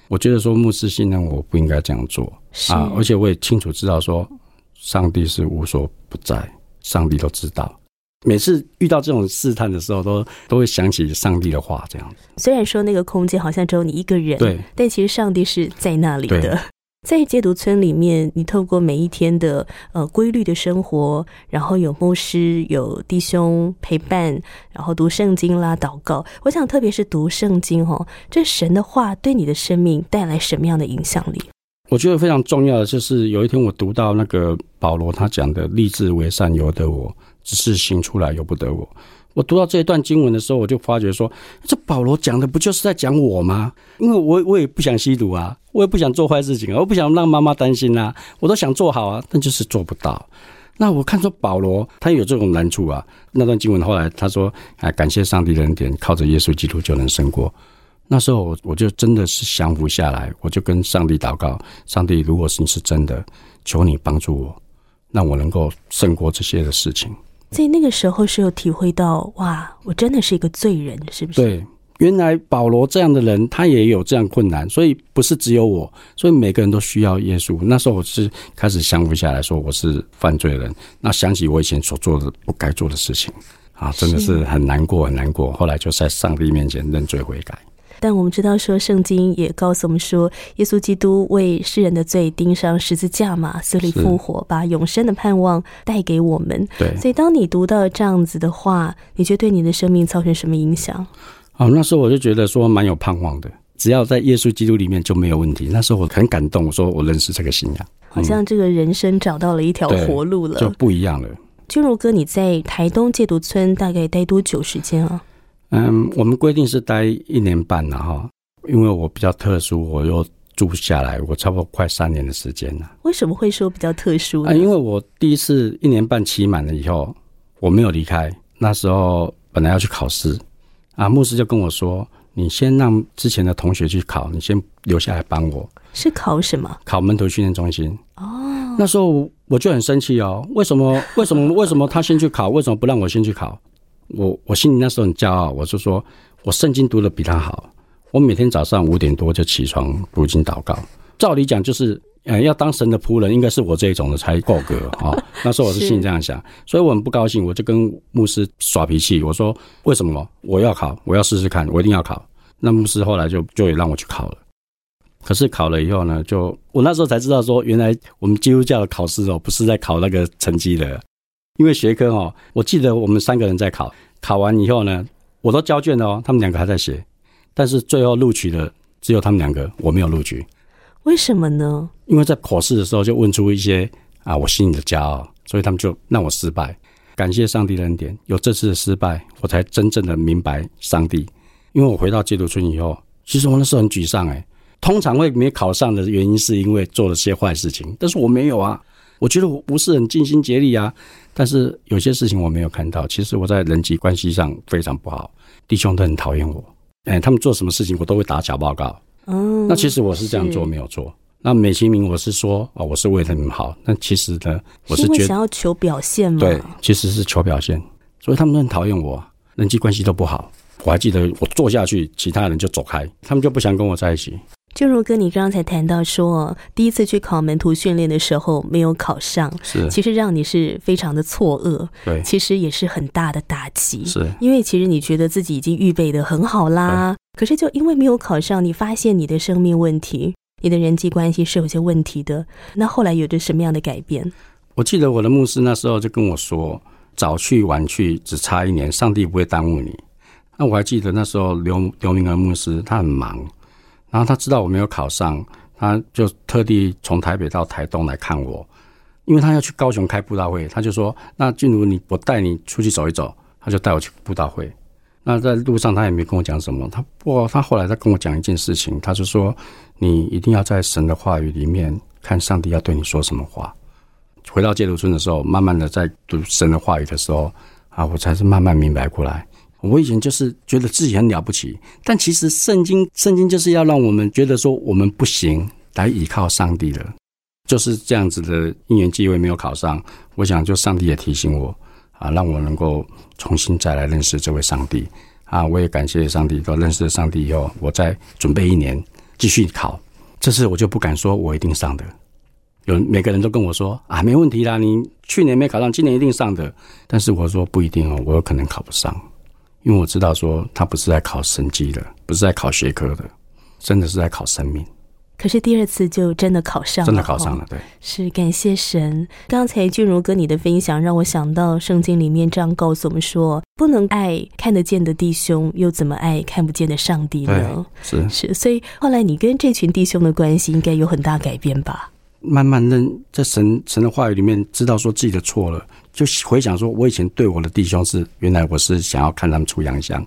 我觉得说牧师信任我不应该这样做是啊，而且我也清楚知道说，上帝是无所不在，上帝都知道。每次遇到这种试探的时候，都都会想起上帝的话，这样子。虽然说那个空间好像只有你一个人，对，但其实上帝是在那里的。在戒毒村里面，你透过每一天的呃规律的生活，然后有牧师、有弟兄陪伴，然后读圣经啦、祷告。我想，特别是读圣经哦，这神的话对你的生命带来什么样的影响力？我觉得非常重要的就是有一天我读到那个保罗他讲的“立志为善由得我，只是行出来由不得我”。我读到这一段经文的时候，我就发觉说，这保罗讲的不就是在讲我吗？因为我我也不想吸毒啊，我也不想做坏事情啊，我不想让妈妈担心啊，我都想做好啊，但就是做不到。那我看说保罗他有这种难处啊。那段经文后来他说啊，感谢上帝恩典，靠着耶稣基督就能胜过。那时候我我就真的是降服下来，我就跟上帝祷告：上帝，如果是你是真的，求你帮助我，让我能够胜过这些的事情。在那个时候是有体会到，哇，我真的是一个罪人，是不是？，对，原来保罗这样的人，他也有这样困难，所以不是只有我，所以每个人都需要耶稣。那时候我是开始降服下来说我是犯罪人，那想起我以前所做的不该做的事情啊，真的是很难过，很难过。后来就在上帝面前认罪悔改。但我们知道说，圣经也告诉我们说，耶稣基督为世人的罪钉上十字架嘛，死里复活，把永生的盼望带给我们。对，所以，当你读到这样子的话，你觉得对你的生命造成什么影响？哦，那时候我就觉得说蛮有盼望的，只要在耶稣基督里面就没有问题。那时候我很感动，我说我认识这个信仰，好像这个人生找到了一条活路了。就不一样了。君如哥，你在台东戒毒村大概待多久时间啊？嗯，我们规定是待一年半了哈，因为我比较特殊，我又住下来，我差不多快三年的时间了。为什么会说比较特殊呢？啊，因为我第一次一年半期满了以后，我没有离开。那时候本来要去考试，啊，牧师就跟我说：“你先让之前的同学去考，你先留下来帮我是考什么？考门徒训练中心。”哦，那时候我就很生气哦，为什么？为什么？为什么他先去考？为什么不让我先去考？我我心里那时候很骄傲，我就说我圣经读的比他好，我每天早上五点多就起床读经祷告。照理讲就是，呃，要当神的仆人，应该是我这一种的才够格啊、哦。那时候我是心里这样想，所以我很不高兴，我就跟牧师耍脾气，我说为什么我要考？我要试试看，我一定要考。那牧师后来就就也让我去考了。可是考了以后呢，就我那时候才知道说，原来我们基督教的考试哦，不是在考那个成绩的，因为学科哦，我记得我们三个人在考，考完以后呢，我都交卷了哦，他们两个还在写，但是最后录取的只有他们两个，我没有录取，为什么呢？因为在考试的时候就问出一些啊我心里的骄傲，所以他们就让我失败。感谢上帝的恩典，有这次的失败，我才真正的明白上帝。因为我回到戒毒村以后，其实我那时候很沮丧哎。通常会没考上的原因是因为做了些坏事情，但是我没有啊。我觉得我不是很尽心竭力啊，但是有些事情我没有看到。其实我在人际关系上非常不好，弟兄都很讨厌我。哎，他们做什么事情我都会打小报告。嗯，那其实我是这样做没有错。那美其名我是说哦，我是为了你们好，但其实呢，我是觉得想要求表现嘛。对，其实是求表现，所以他们都很讨厌我，人际关系都不好。我还记得我坐下去，其他人就走开，他们就不想跟我在一起。就如哥，你刚刚才谈到说，第一次去考门徒训练的时候没有考上，是，其实让你是非常的错愕，对，其实也是很大的打击。是，因为其实你觉得自己已经预备的很好啦，可是就因为没有考上，你发现你的生命问题，你的人际关系是有些问题的。那后来有着什么样的改变？我记得我的牧师那时候就跟我说：“早去晚去只差一年，上帝不会耽误你。”那我还记得那时候刘刘明和牧师他很忙，然后他知道我没有考上，他就特地从台北到台东来看我，因为他要去高雄开布道会，他就说：“那静如，你我带你出去走一走。”他就带我去布道会。那在路上他也没跟我讲什么，他不过，他后来他跟我讲一件事情，他就说：“你一定要在神的话语里面看上帝要对你说什么话。”回到戒毒村的时候，慢慢的在读神的话语的时候，啊，我才是慢慢明白过来。我以前就是觉得自己很了不起，但其实圣经圣经就是要让我们觉得说我们不行，来依靠上帝的，就是这样子的因缘机会没有考上。我想就上帝也提醒我啊，让我能够重新再来认识这位上帝啊。我也感谢上帝，都认识了上帝以后，我再准备一年继续考。这次我就不敢说我一定上的，有每个人都跟我说啊，没问题啦，你去年没考上，今年一定上的。但是我说不一定哦，我有可能考不上。因为我知道，说他不是在考神机的，不是在考学科的，真的是在考生命。可是第二次就真的考上了，真的考上了，对，是感谢神。刚才俊如哥你的分享让我想到圣经里面这样告诉我们说：不能爱看得见的弟兄，又怎么爱看不见的上帝呢？是是，所以后来你跟这群弟兄的关系应该有很大改变吧？慢慢认在神神的话语里面，知道说自己的错了。就回想说，我以前对我的弟兄是，原来我是想要看他们出洋相，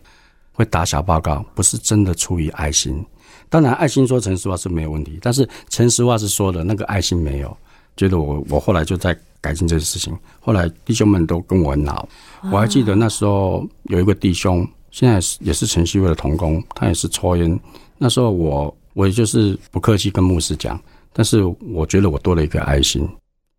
会打小报告，不是真的出于爱心。当然，爱心说诚实话是没有问题，但是诚实话是说的那个爱心没有。觉得我我后来就在改进这个事情。后来弟兄们都跟我很好，我还记得那时候有一个弟兄，现在也是晨曦会的同工，他也是抽烟。那时候我我也就是不客气跟牧师讲，但是我觉得我多了一个爱心。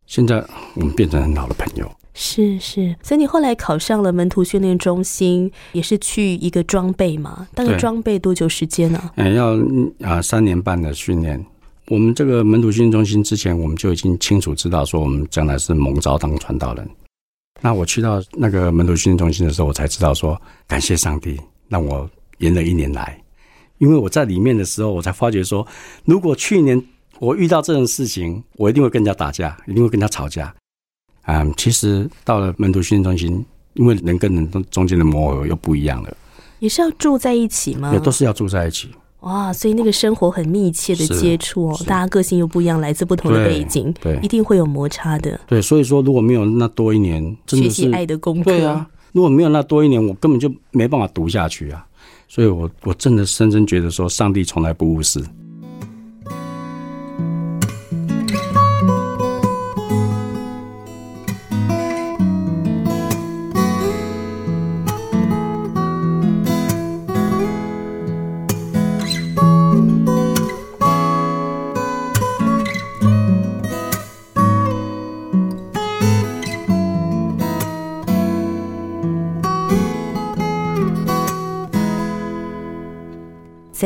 现在我们变成很好的朋友。是是，所以你后来考上了门徒训练中心，也是去一个装备嘛？大概装备多久时间呢？嗯，要啊三年半的训练。我们这个门徒训练中心之前，我们就已经清楚知道说，我们将来是蒙召当传道人。那我去到那个门徒训练中心的时候，我才知道说，感谢上帝让我延了一年来，因为我在里面的时候，我才发觉说，如果去年我遇到这种事情，我一定会跟人家打架，一定会跟他吵架。嗯，其实到了门徒训练中心，因为人跟人中中间的磨合又不一样了，也是要住在一起吗？也都是要住在一起。哇，所以那个生活很密切的接触哦，大家个性又不一样，来自不同的背景，对，一定会有摩擦的。对，所以说如果没有那多一年，学习爱的功课，对啊，如果没有那多一年，我根本就没办法读下去啊。所以我我真的深深觉得说，上帝从来不误事。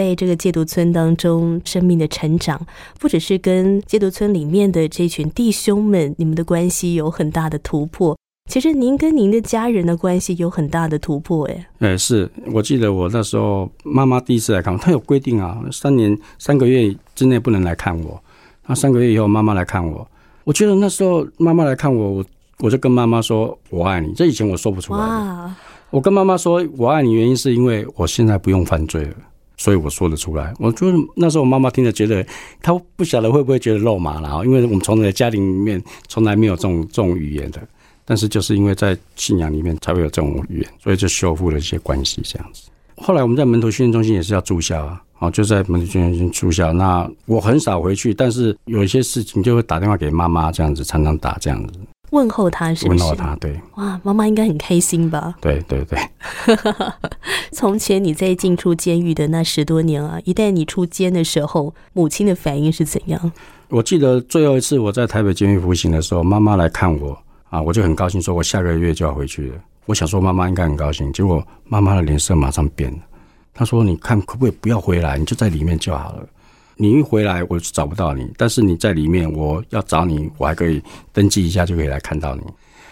在这个戒毒村当中，生命的成长，不只是跟戒毒村里面的这群弟兄们，你们的关系有很大的突破。其实您跟您的家人的关系有很大的突破，哎，哎，是我记得我那时候妈妈第一次来看我，她有规定啊，三年三个月之内不能来看我。那三个月以后妈妈来看我，我觉得那时候妈妈来看我，我我就跟妈妈说我爱你。这以前我说不出来。我跟妈妈说我爱你，原因是因为我现在不用犯罪了。所以我说得出来，我就是那时候我妈妈听着觉得，她不晓得会不会觉得肉麻了？因为我们从的家庭里面从来没有这种这种语言的，但是就是因为在信仰里面才会有这种语言，所以就修复了一些关系这样子。后来我们在门徒训练中心也是要住校啊，哦，就在门徒训练中心住校。那我很少回去，但是有一些事情就会打电话给妈妈这样子，常常打这样子。问候他是问候他，对哇，妈妈应该很开心吧？对对对。从前你在进出监狱的那十多年啊，一旦你出监的时候，母亲的反应是怎样？我记得最后一次我在台北监狱服刑的时候，妈妈来看我啊，我就很高兴，说我下个月就要回去了。我想说妈妈应该很高兴，结果妈妈的脸色马上变了。她说：“你看可不可以不要回来？你就在里面就好了。”你一回来，我就找不到你。但是你在里面，我要找你，我还可以登记一下，就可以来看到你。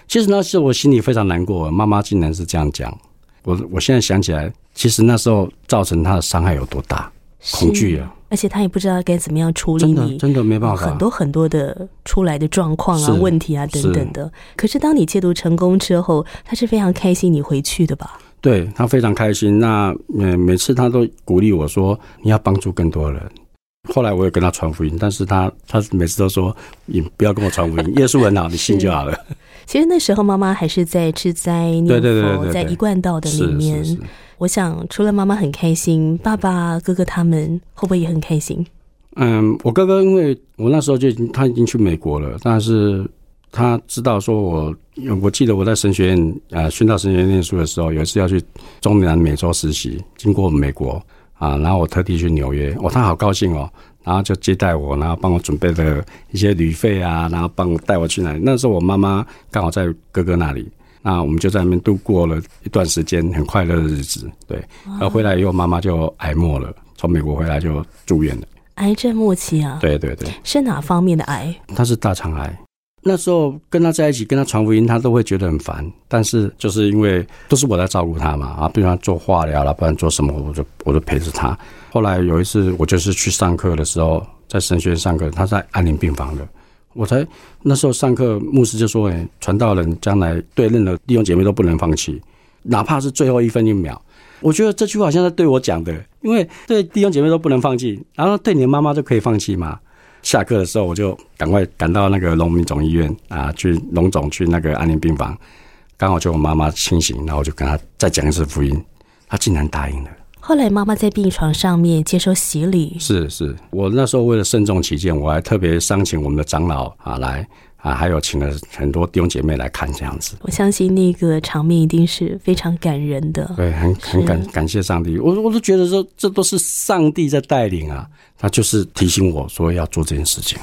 其实那时候我心里非常难过，妈妈竟然是这样讲。我我现在想起来，其实那时候造成他的伤害有多大，恐惧啊！而且他也不知道该怎么样处理你，真的没办法。很多很多的出来的状况啊、问题啊等等的。可是当你戒毒成功之后，他是非常开心你回去的吧？对他非常开心。那每每次他都鼓励我说：“你要帮助更多人。”后来我也跟他传福音，但是他他每次都说：“你不要跟我传福音，耶稣很好，你信就好了。”其实那时候妈妈还是在吃斋念佛，对在一贯道的里是面。是是，我想除了妈妈很开心，爸爸、哥哥他们会不会也很开心？嗯，我哥哥因为我那时候就已经他已经去美国了，但是他知道说我，我记得我在神学院呃宣道神学院念书的时候，有一次要去中南美洲实习，经过美国啊，然后我特地去纽约，哦，他好高兴哦，然后就接待我，然后帮我准备了一些旅费啊，然后帮我带我去哪里。那时候我妈妈刚好在哥哥那里。那我们就在那边度过了一段时间很快乐的日子，对。然后回来以后，妈妈就癌末了，从美国回来就住院了。癌症末期啊，对对对，是哪方面的癌？他是大肠癌。那时候跟他在一起，跟他传福音，他都会觉得很烦。但是就是因为都是我在照顾他嘛，啊，比如说做化疗了，不然做什么，我就我就陪着他。后来有一次，我就是去上课的时候，在神学院上课，他在安宁病房的，我才那时候上课，牧师就说：“哎，传道人将来对任何弟兄姐妹都不能放弃，哪怕是最后一分一秒。”我觉得这句话好像是对我讲的，因为对弟兄姐妹都不能放弃，然后对你的妈妈就可以放弃嘛。下课的时候，我就赶快赶到那个农民总医院啊，去农总去那个安宁病房，刚好就我妈妈清醒，然后我就跟她再讲一次福音，她竟然答应了。后来妈妈在病床上面接受洗礼，是是，我那时候为了慎重起见，我还特别商请我们的长老啊来啊，还有请了很多弟兄姐妹来看这样子。我相信那个场面一定是非常感人的。对，很很感感谢上帝，我我都觉得说这都是上帝在带领啊，他就是提醒我说要做这件事情。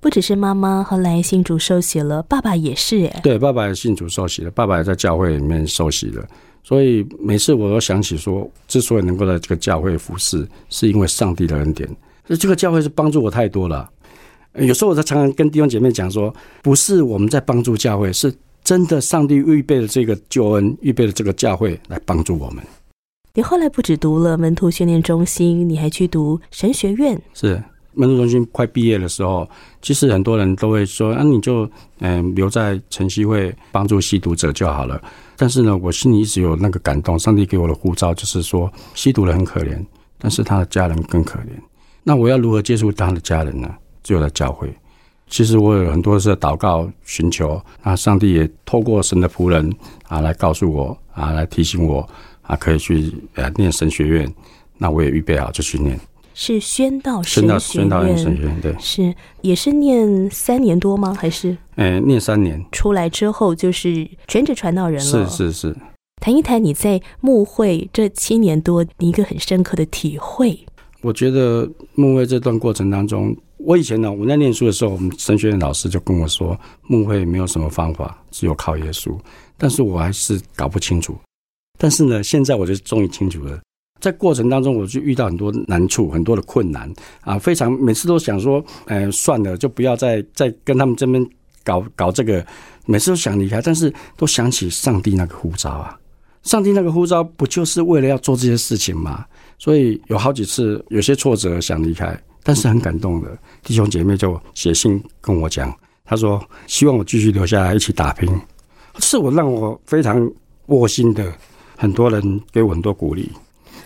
不只是妈妈后来信主受洗了，爸爸也是哎。对，爸爸也信主受洗了，爸爸也在教会里面受洗了，所以每次我都想起说，之所以能够在这个教会服侍，是因为上帝的恩典。这这个教会是帮助我太多了。呃有时候我在常常跟弟兄姐妹讲说，不是我们在帮助教会，是真的上帝预备了这个救恩，预备了这个教会来帮助我们。你后来不止读了门徒训练中心，你还去读神学院。是门徒中心快毕业的时候，其实很多人都会说：“啊，你就嗯、留在晨曦会帮助吸毒者就好了。”但是呢，我心里一直有那个感动，上帝给我的呼召就是说，吸毒人很可怜，但是他的家人更可怜。那我要如何接触他的家人呢？只有在教会。其实我有很多是祷告寻求，那上帝也透过神的仆人啊来告诉我啊，来提醒我啊，可以去呃念神学院。那我也预备好就去念。是宣道宣道神学宣道院神学院，院，对，是也是念三年多吗？还是诶、念三年，出来之后就是全职传道人了？是。是是。谈一谈你在牧会这七年多，你一个很深刻的体会。我觉得牧会这段过程当中，我以前呢，我在念书的时候，我们神学院老师就跟我说，牧会没有什么方法，只有靠耶稣。但是我还是搞不清楚。但是呢，现在我就终于清楚了。在过程当中，我就遇到很多难处，很多的困难啊，非常每次都想说，呃，算了，就不要再再跟他们这边搞搞这个，每次都想离开，但是都想起上帝那个呼召啊，上帝那个呼召不就是为了要做这些事情吗？所以有好几次有些挫折想离开，但是很感动的弟兄姐妹就写信跟我讲，他说希望我继续留下来一起打拼，是我让我非常窝心的。很多人给我很多鼓励，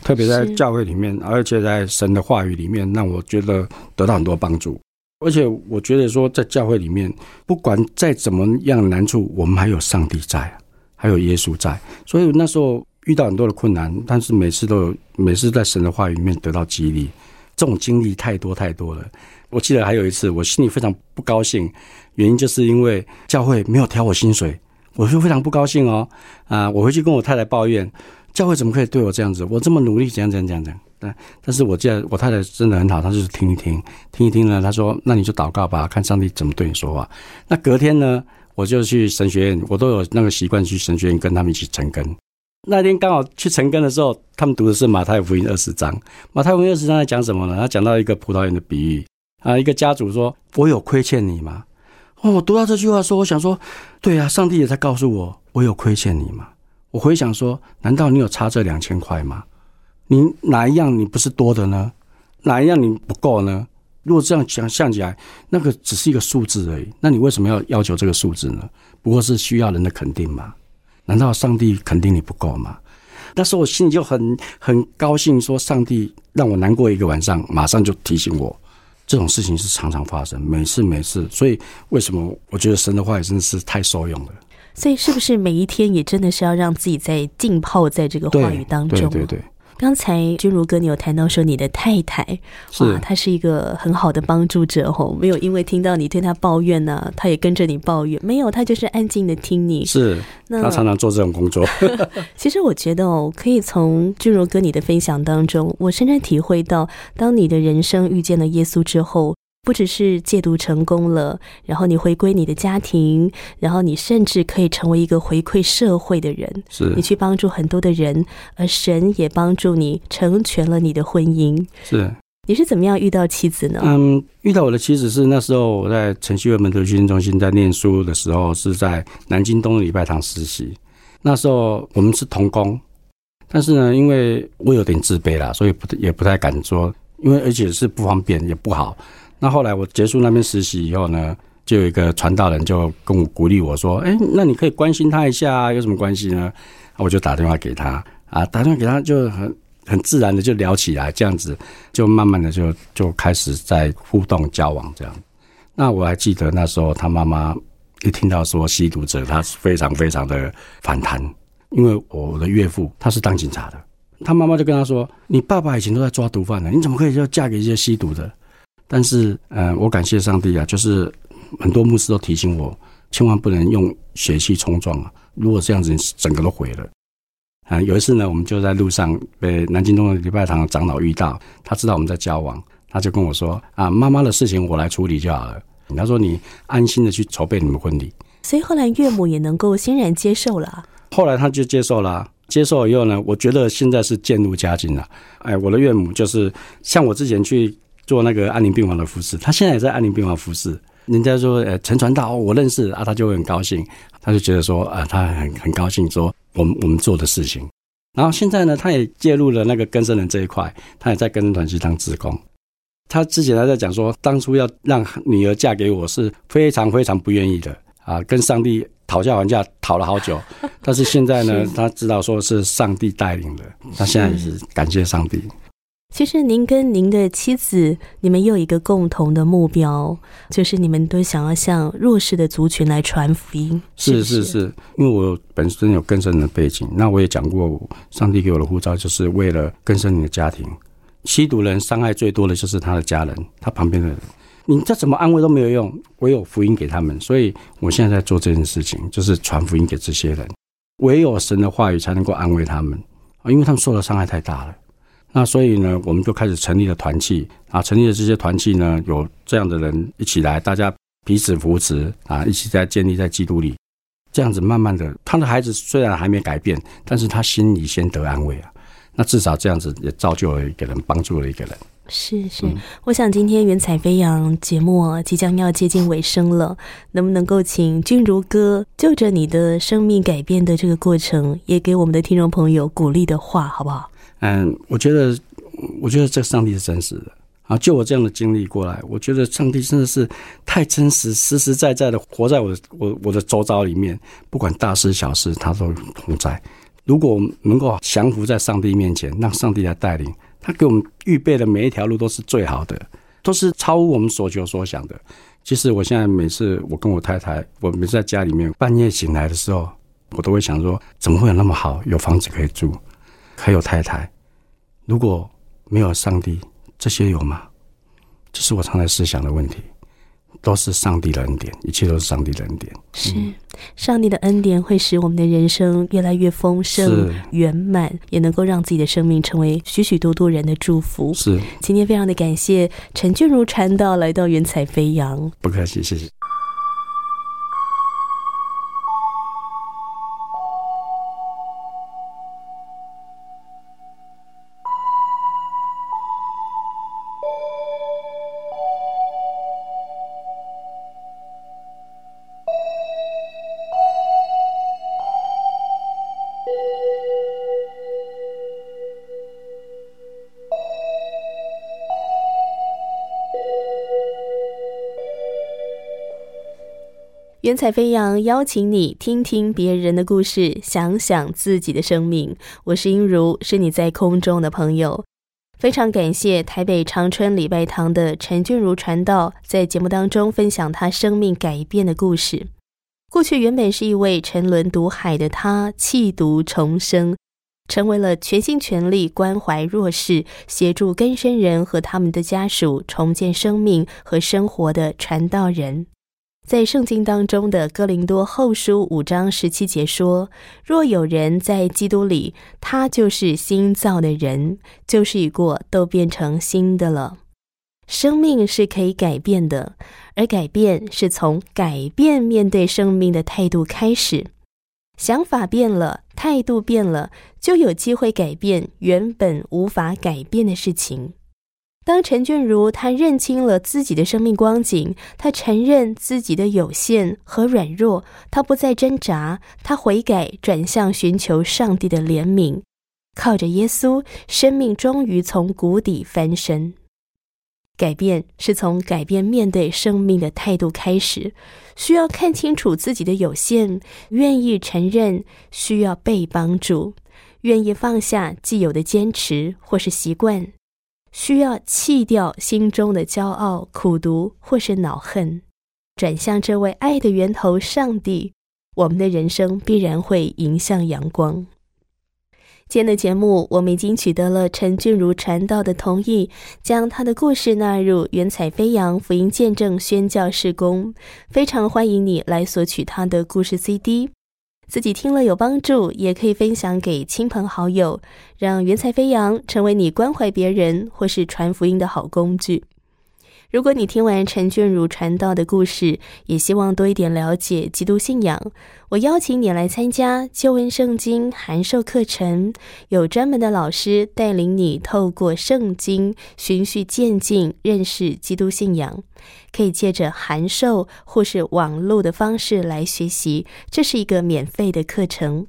特别在教会里面，而且在神的话语里面，让我觉得得到很多帮助。而且我觉得说，在教会里面，不管再怎么样难处，我们还有上帝在，还有耶稣在。所以那时候遇到很多的困难，但是每次都有，每次在神的话语里面得到激励。这种经历太多太多了。我记得还有一次，我心里非常不高兴，原因就是因为教会没有调我薪水，我就非常不高兴哦。啊，我回去跟我太太抱怨，教会怎么可以对我这样子？我这么努力，怎样怎样怎样怎样。但但是我记得我太太真的很好，她就是听一听，听一听呢，她说：“那你就祷告吧，看上帝怎么对你说话。”那隔天呢，我就去神学院，我都有那个习惯去神学院跟他们一起成根。那天刚好去晨更的时候，他们读的是马太福音二十章。马太福音二十章在讲什么呢？他讲到一个葡萄园的比喻啊，一个家主说：“我有亏欠你吗？”哦，我读到这句话说，我想说，对啊，上帝也在告诉我，我有亏欠你吗？我回想说，难道你有差这两千块吗？你哪一样你不是多的呢？哪一样你不够呢？如果这样想象起来，那个只是一个数字而已。那你为什么要要求这个数字呢？不过是需要人的肯定嘛？难道上帝肯定你不够吗？那时候我心里就很很高兴，说上帝让我难过一个晚上，马上就提醒我，这种事情是常常发生，每次每次。所以为什么我觉得神的话也真的是太受用了？所以是不是每一天也真的是要让自己在浸泡在这个话语当中？对对对。刚才君如哥，你有谈到说你的太太，哇，她是一个很好的帮助者吼，没有因为听到你对她抱怨呢，她也跟着你抱怨，没有，她就是安静的听你。是，她常常做这种工作。其实我觉得哦，可以从君如哥你的分享当中，我深深体会到，当你的人生遇见了耶稣之后。不只是戒毒成功了，然后你回归你的家庭，然后你甚至可以成为一个回馈社会的人。是你去帮助很多的人，而神也帮助你成全了你的婚姻。是你是怎么样遇到妻子呢？嗯，遇到我的妻子是那时候我在城西门徒训练中心在念书的时候，是在南京东礼拜堂实习。那时候我们是同工，但是呢，因为我有点自卑啦，所以不也不太敢说，因为而且是不方便，也不好。那后来我结束那边实习以后呢，就有一个传道人就跟我鼓励我说：“哎，那你可以关心他一下啊，有什么关系呢？”我就打电话给他啊，打电话给他就很很自然的就聊起来，这样子就慢慢的就就开始在互动交往这样。那我还记得那时候他妈妈一听到说吸毒者，他是非常非常的反弹，因为我的岳父他是当警察的，他妈妈就跟他说：“你爸爸以前都在抓毒贩的，你怎么可以就嫁给一些吸毒的？”但是，呃，我感谢上帝啊，就是很多牧师都提醒我，千万不能用血气冲撞啊！如果这样子，整个都毁了。啊，有一次呢，我们就在路上被南京东的礼拜堂长老遇到，他知道我们在交往，他就跟我说：“啊，妈妈的事情我来处理就好了。”他说：“你安心的去筹备你们婚礼。”所以后来岳母也能够欣然接受了。后来他就接受了，接受以后呢，我觉得现在是渐入佳境了。哎，我的岳母就是像我之前去。做那个安宁病房的护士，他现在也在安宁病房服侍。人家说，呃，陈传道，我认识啊，他就会很高兴，他就觉得说，啊，他很很高兴，说我们我们做的事情。然后现在呢，他也介入了那个根生人这一块，他也在根生团去当职工。他之前还在讲说，当初要让女儿嫁给我是非常非常不愿意的啊，跟上帝讨价还价，讨了好久。但是现在呢，他知道说是上帝带领的，他现在也是感谢上帝。其实您跟您的妻子，你们有一个共同的目标，就是你们都想要向弱势的族群来传福音。是是是，因为我本身有更深的背景，那我也讲过，上帝给我的护照就是为了更深你的家庭。吸毒人伤害最多的就是他的家人，他旁边的人，你再怎么安慰都没有用，唯有福音给他们。所以我现在在做这件事情，就是传福音给这些人，唯有神的话语才能够安慰他们啊，因为他们受的伤害太大了。那所以呢，我们就开始成立了团契。啊，成立了这些团契呢，有这样的人一起来，大家彼此扶持啊，一起在建立在基督里，这样子慢慢的，他的孩子虽然还没改变，但是他心里先得安慰啊，那至少这样子也造就了一个人，帮助了一个人。是是，我想今天云彩飞扬节目即将要接近尾声了，能不能够请君如哥就着你的生命改变的这个过程，也给我们的听众朋友鼓励的话，好不好？嗯，我觉得，我觉得这上帝是真实的啊！就我这样的经历过来，我觉得上帝真的是太真实，实实在在的活在我的我我的周遭里面，不管大事小事，他都同在。如果我们能够降服在上帝面前，让上帝来带领，他给我们预备的每一条路都是最好的，都是超乎我们所求所想的。其实我现在每次我跟我太太，我每次在家里面半夜醒来的时候，我都会想说：怎么会有那么好，有房子可以住？还有太太，如果没有上帝，这些有吗？这是我常在思想的问题。都是上帝的恩典，一切都是上帝的恩典。是上帝的恩典会使我们的人生越来越丰盛圆满，也能够让自己的生命成为许许多多人的祝福。是今天非常的感谢陈俊如传道来到云彩飞扬，不客气，谢谢。云彩飞扬，邀请你听听别人的故事，想想自己的生命。我是音如，是你在空中的朋友。非常感谢台北长春礼拜堂的陈俊如传道，在节目当中分享他生命改变的故事。过去原本是一位沉沦毒海的他，弃毒重生，成为了全心全力关怀弱势、协助更生人和他们的家属重建生命和生活的传道人。在圣经当中的哥林多后书五章十七节说：“若有人在基督里，他就是新造的人，旧事已过，都变成新的了。”生命是可以改变的，而改变是从改变面对生命的态度开始。想法变了，态度变了，就有机会改变原本无法改变的事情。当陈俊如他认清了自己的生命光景，他承认自己的有限和软弱，他不再挣扎，他悔改，转向寻求上帝的怜悯，靠着耶稣，生命终于从谷底翻身。改变是从改变面对生命的态度开始，需要看清楚自己的有限，愿意承认需要被帮助，愿意放下既有的坚持或是习惯。需要弃掉心中的骄傲、苦毒或是恼恨，转向这位爱的源头——上帝，我们的人生必然会迎向阳光。今天的节目，我们已经取得了陈俊如传道的同意，将他的故事纳入“云彩飞扬福音见证宣教事工”，非常欢迎你来索取他的故事 CD。自己听了有帮助，也可以分享给亲朋好友，让云彩飞扬成为你关怀别人或是传福音的好工具。如果你听完陈俊如传道的故事，也希望多一点了解基督信仰，我邀请你来参加旧恩圣经函授课程，有专门的老师带领你透过圣经循序渐进认识基督信仰，可以借着函授或是网络的方式来学习，这是一个免费的课程。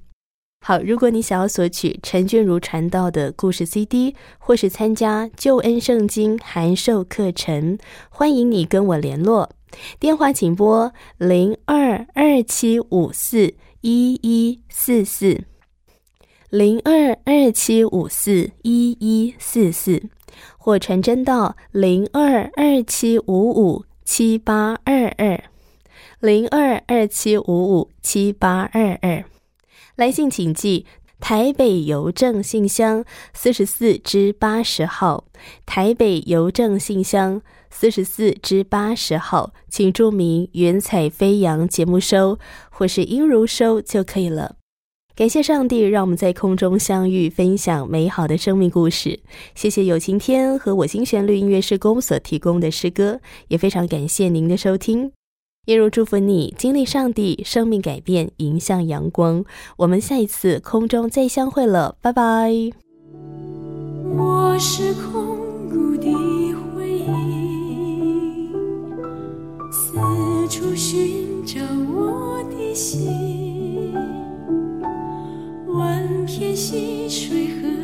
好，如果你想要索取陈俊如传道的故事 CD，或是参加救恩圣经函授课程，欢迎你跟我联络。电话请拨零二二七五四一一四四零二二七五四一一四四，或传真到零二二七五五七八二二零二二七五五七八二二。来信请寄台北邮政信箱四十四至八十号，台北邮政信箱四十四至八十号，请注明“云彩飞扬”节目收或是音如收就可以了。感谢上帝，让我们在空中相遇，分享美好的生命故事。谢谢有晴天和我心旋律音乐施工所提供的诗歌，也非常感谢您的收听。也如祝福你经历上帝生命改变，迎向阳光。我们下一次空中再相会了，拜拜。我是空谷的回忆，四处寻找我的心，万片溪水和